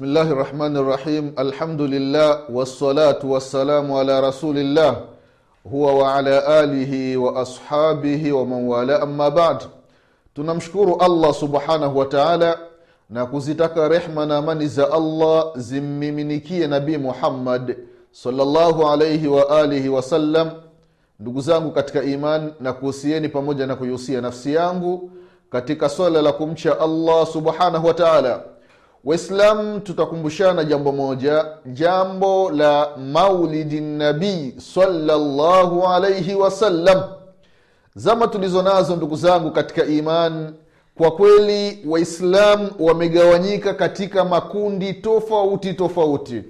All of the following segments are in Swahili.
بسم الله الرحمن الرحيم الحمد لله والصلاة والسلام على رسول الله هو وعلى آله وأصحابه ومن والاه أما بعد tunamshukuru allah subhanahu wa taala na kuzitaka rehma na amani za allah zimmiminikie nabii muhammad salllahu alaihi wa alihi wasallam ndugu zangu katika iman na kuhusieni pamoja na kuihusia nafsi yangu katika swala la kumcha allah subhanahu wa taala waislam tutakumbushana jambo moja jambo la maulidi nabii salllahu alaihi wasallam zama tulizo nazo ndugu zangu katika iman kwa kweli waislamu wamegawanyika katika makundi tofauti tofauti.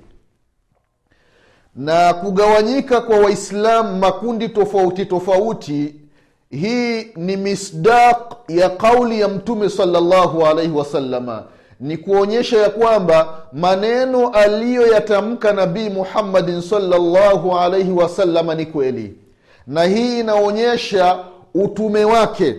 Na kugawanyika kwa waislamu makundi tofauti tofauti hii ni misdaq ya kauli ya mtume salllahu alaihi wasalama ni kuonyesha ya kwamba maneno aliyoyatamka nabii muhammadin salllahu alaihi wasalama ni kweli. Na hii inaonyesha utume wake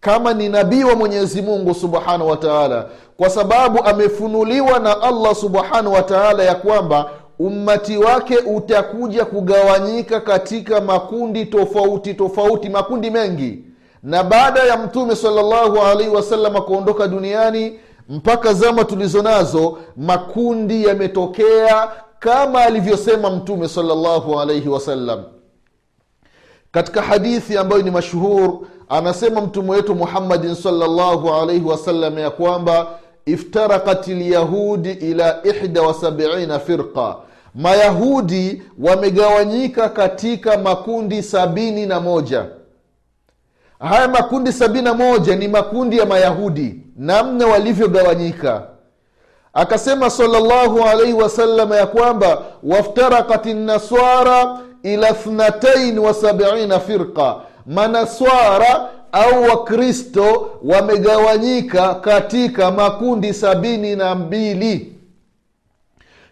kama ni nabii wa mwenyezi mungu subhanahu wataala kwa sababu amefunuliwa na allah subhanahu wataala ya kwamba ummati wake utakuja kugawanyika katika makundi tofauti tofauti makundi mengi. Na baada ya mtume salllahu alaihi wasalama kuondoka duniani mpaka zama tulizo nazo makundi yametokea kama alivyosema mtume salllahu alaihi wasallam. Katika hadithi ambayo ni mashuhur anasema mtume wetu muhammadin salllahu alaihi wasallam ya kwamba iftarakat lyahudi ila ihda wasabiina firqa. Mayahudi wamegawanyika katika makundi sabini na moja. Haya makundi sabini na moja ni makundi ya mayahudi namna walivyogawanyika. Akasema salllahu alaihi wasalama ya kwamba waftarakat naswara ila thnatain wasabiina firqa. Manaswara au wakristo wamegawanyika katika makundi sabini na mbili.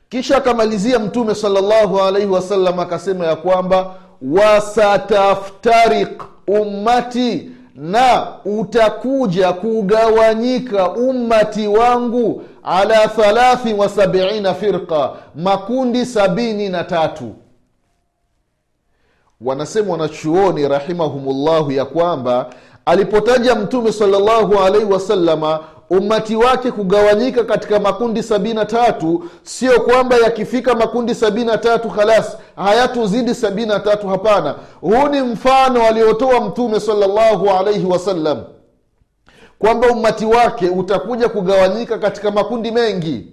Kisha akamalizia mtume salllahu alaihi wasallam akasema ya kwamba wasataftarik ummati na utakuja kugawanyika ummati wangu ala thalathi wa sabiina firqa makundi sabini na tatu. Wanasema wanachuoni rahimahumullahu ya kwamba alipotaja mtume salllahu alaihi wasalama ummati wake kugawanyika katika makundi sabini na tatu sio kwamba yakifika makundi sabini na tatu khalas hayatuzidi sabini na tatu hapana. Huu ni mfano aliotoa mtume salllahu alaihi wasallam kwamba ummati wake utakuja kugawanyika katika makundi mengi.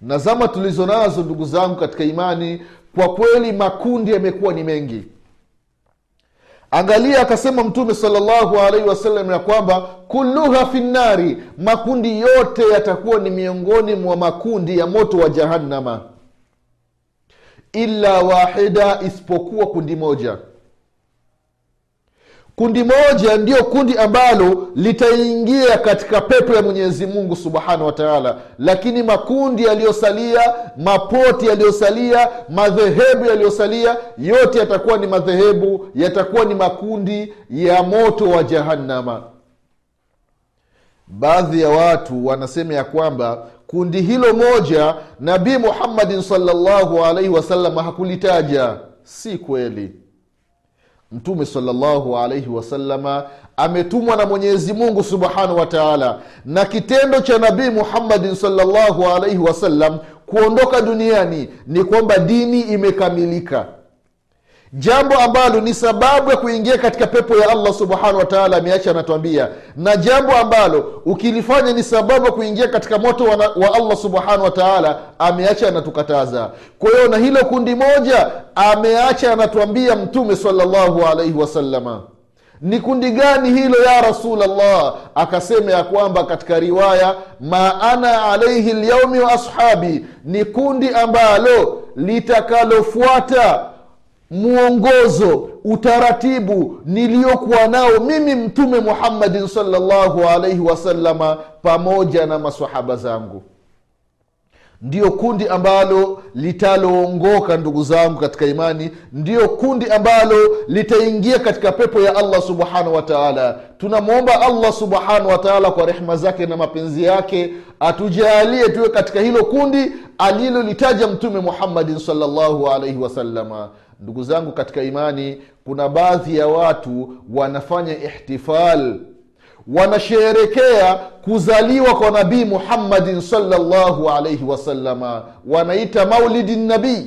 Na zama tulizo nazo ndugu zangu katika imani kwa kweli makundi yamekuwa ni mengi angalia akasema mtume salllahu alaihi wasallam ya kwamba kulluha finnari makundi yote yatakuwa ni miongoni mwa makundi ya moto wa jahannama. Illa wahida isipokuwa kundi moja kundi moja ndiyo kundi ambalo litaingia katika pepo ya mwenyezi mungu subhanahu wa taala. Lakini makundi yaliyosalia mapoti yaliyosalia madhehebu yaliyosalia yote yatakuwa ni madhehebu yatakuwa ni makundi ya moto wa jahannama. Baadhi ya watu wanasema ya kwamba kundi hilo moja nabii muhammadin salllahu alaihi wasallam hakulitaja. Si kweli mtume salllahu alaihi wasalama ametumwa na mwenyezi mungu subhanahu wa taala. Na kitendo cha nabii muhammadin salllahu alaihi wasallam kuondoka duniani ni kwamba dini imekamilika jambo ambalo ni sababu ya kuingia katika pepo ya allah subhanahu wataala ameacha anatuambia. Na jambo ambalo ukilifanya ni sababu ya kuingia katika moto wa, wa allah subhanahu wataala ameacha anatukataza. Kwa hiyo na hilo kundi moja ameacha anatuambia mtume salllahu alaihi wasalama ni kundi gani hilo ya rasulllah akasema ya kwamba katika riwaya ma ana alaihi lyaumi wa ashabi ni kundi ambalo litakalofuata mwongozo utaratibu niliyokuwa nao mimi mtume muhammadin salllahu alaihi wasalama pamoja na masahaba zangu. Ndiyo kundi ambalo litaloongoka ndugu zangu katika imani. Ndiyo kundi ambalo litaingia katika pepo ya allah subhanahu wa taala. Tunamwomba allah subhanahu wataala kwa rehma zake na mapenzi yake atujaalie tuwe katika hilo kundi alilolitaja mtume muhammadin salllahu alaihi wasalama ndugu zangu katika imani kuna baadhi ya watu wanafanya ihtifal. Wanasherekea kuzaliwa kwa nabii muhammadin salllahu alaihi wasalama wanaita maulidi nabii.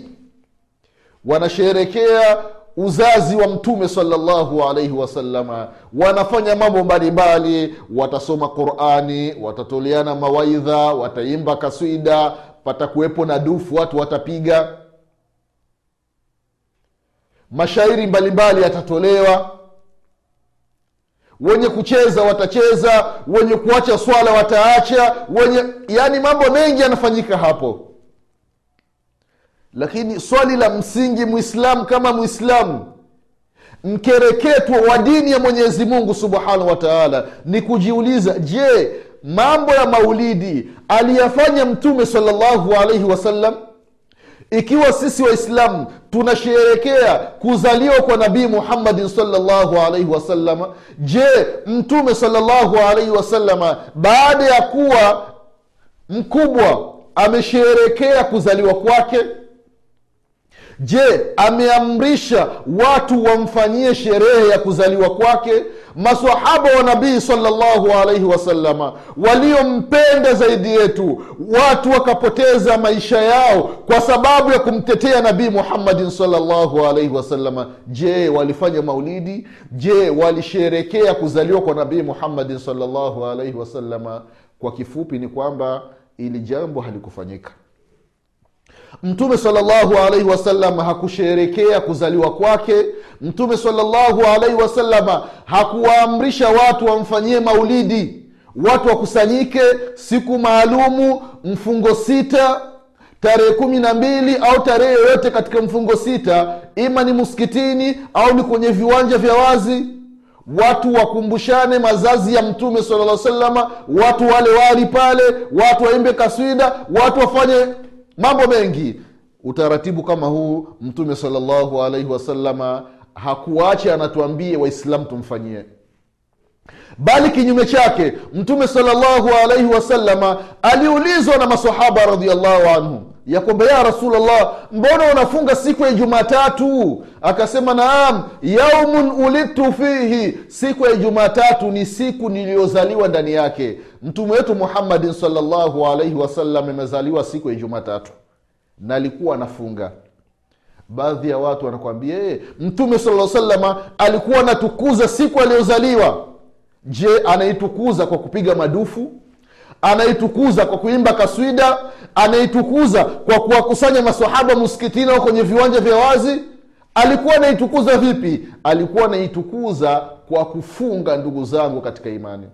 Wanasherekea uzazi wa mtume salllahu alaihi wasalama wanafanya mambo mbalimbali. Watasoma qurani watatoleana mawaidha wataimba kaswida patakuwepo na dufu watu watapiga mashairi mbalimbali yatatolewa. Wenye kucheza watacheza wenye kuacha swala wataacha wenye yaani mambo mengi yanafanyika hapo. Lakini swali la msingi mwislamu kama mwislamu mkereketwa wa dini ya mwenyezi mungu subhanahu wa taala ni kujiuliza je mambo ya maulidi aliyafanya mtume salllahu alaihi wasallam ikiwa sisi waislamu tunasherekea kuzaliwa kwa nabii muhammadin salllahu alaihi wasalama je mtume salllahu alaihi wasalama baada ya kuwa mkubwa amesherekea kuzaliwa kwake? Je ameamrisha watu wamfanyie sherehe ya kuzaliwa kwake masahaba wa nabii salllahu alaihi wasalama waliompenda zaidi yetu watu wakapoteza maisha yao kwa sababu ya kumtetea nabii muhammadin salllahu alaihi wasalama je walifanya maulidi? Je walisherekea kuzaliwa kwa nabii muhammadin salllahu alaihi wasalama kwa kifupi ni kwamba ili jambo halikufanyika mtume salllahu alaihi wasallam hakusherekea kuzaliwa kwake. Mtume salllahu alaihi wasalama hakuwaamrisha watu wamfanyie maulidi. Watu wakusanyike siku maalumu mfungo sita tarehe kumi na mbili au tarehe yoyote katika mfungo sita ima ni msikitini au ni kwenye viwanja vya wazi. Watu wakumbushane mazazi ya mtume sala salama watu wale wali pale watu waimbe kaswida watu wafanye mambo mengi. Utaratibu kama huu mtume salllahu alaihi wasalama hakuache anatuambie waislamu tumfanyie. Bali kinyume chake mtume salllahu alaihi wasalama aliulizwa na masahaba radiallahu anhum ya kwamba ya rasulllah mbona unafunga siku ya jumatatu? Akasema naam yaumun ulidtu fihi siku ya jumatatu ni siku niliyozaliwa ndani yake. Mtume wetu muhammadin salllahu alaihi wasallam amezaliwa siku ya jumatatu na alikuwa anafunga baadhi ya watu wanakwambia ee, mtume sala salama alikuwa anatukuza siku aliyozaliwa. Je anaitukuza kwa kupiga madufu anaitukuza kwa kuimba kaswida anaitukuza kwa kuwakusanya masahaba msikitini kwenye viwanja vya wazi. Alikuwa anaitukuza vipi? Alikuwa anaitukuza kwa kufunga ndugu zangu katika imani.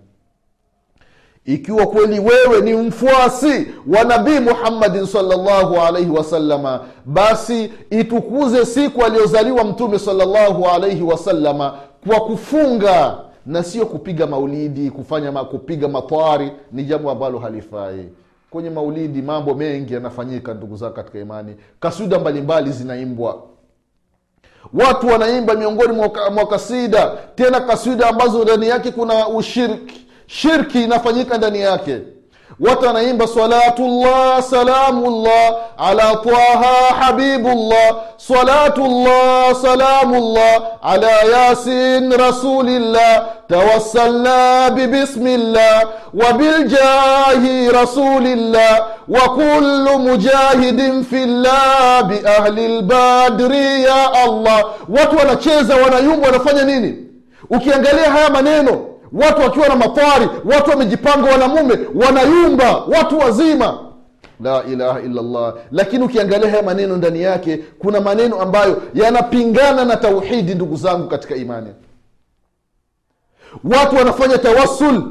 Ikiwa kweli wewe ni mfuasi wa nabii muhammadin salllahu alaihi wasalama basi itukuze siku aliyozaliwa mtume salllahu alaihi wasalama kwa kufunga na sio kupiga maulidi kufanya ma, kupiga matwari ni jambo ambalo halifai. Kwenye maulidi mambo mengi yanafanyika ndugu zao katika imani. Kaswida mbalimbali zinaimbwa. Watu wanaimba miongoni mwa kasida. Tena kaswida ambazo ndani yake kuna ushirki shirki inafanyika ndani yake watu wanaimba salatullah salamullah ala taha habibullah. Salatullah salamullah ala yasin rasulillah. Tawassalna bibismillah wabiljahi rasulillah. Wa kullu mujahidin fillah biahli lbadri ya allah. Watu wanacheza wanayumba wanafanya nini? Ukiangalia haya maneno watu wakiwa na matwari watu wamejipanga wanamume wanayumba watu wazima. La ilaha illallah. Lakini ukiangalia haya maneno ndani yake kuna maneno ambayo yanapingana na tauhidi ndugu zangu katika imani. Watu wanafanya tawasul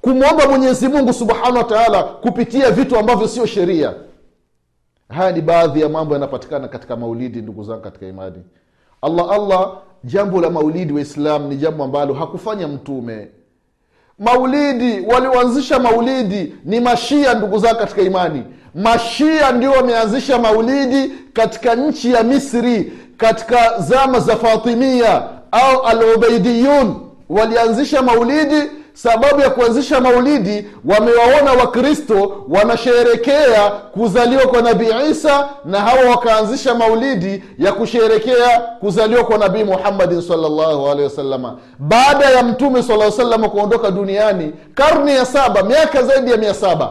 kumwomba mwenyezi mungu subhanahu wa taala kupitia vitu ambavyo sio sheria. Haya ni baadhi ya mambo yanapatikana katika maulidi ndugu zangu katika imani allah allah jambo la maulidi waislam ni jambo ambalo hakufanya mtume. Maulidi walioanzisha maulidi ni mashia ndugu zao katika imani. Mashia ndio wameanzisha maulidi katika nchi ya misri katika zama za fatimia au alubeidiyun walianzisha maulidi sababu ya kuanzisha maulidi wamewaona wakristo wanasherekea kuzaliwa kwa nabii isa na hawa wakaanzisha maulidi ya kusherekea kuzaliwa kwa nabii muhammadin salllahu baada ya mtume sala salama kuondoka duniani karne ya saba miaka zaidi ya mia saba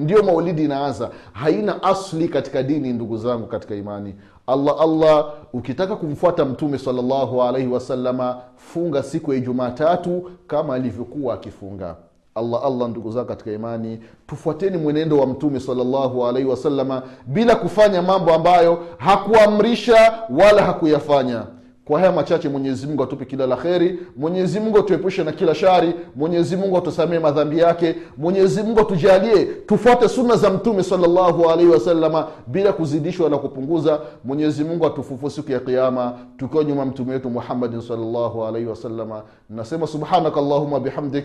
ndiyo maulidi inaanza. Haina asli katika dini ndugu zangu katika imani. Allah allah ukitaka kumfuata mtume salllahu alaihi wasalama funga siku ya ijumaa tatu kama alivyokuwa akifunga. Allah allah ndugu zangu katika imani tufuateni mwenendo wa mtume salllahu alaihi wasalama bila kufanya mambo ambayo hakuamrisha wala hakuyafanya kwa haya machache mwenyezi mungu atupe kila la kheri. Mwenyezi mungu atuepushe na kila shari. Mwenyezi mungu atusamee madhambi yake. Mwenyezi mungu atujalie tufuate sunna za mtume salllahu alaihi wasalama bila kuzidishwa na kupunguza. Mwenyezi mungu atufufu siku ya kiama tukiwa nyuma mtume wetu muhammadin salllahu alaihi wasalama nasema subhanaka allahuma bihamdik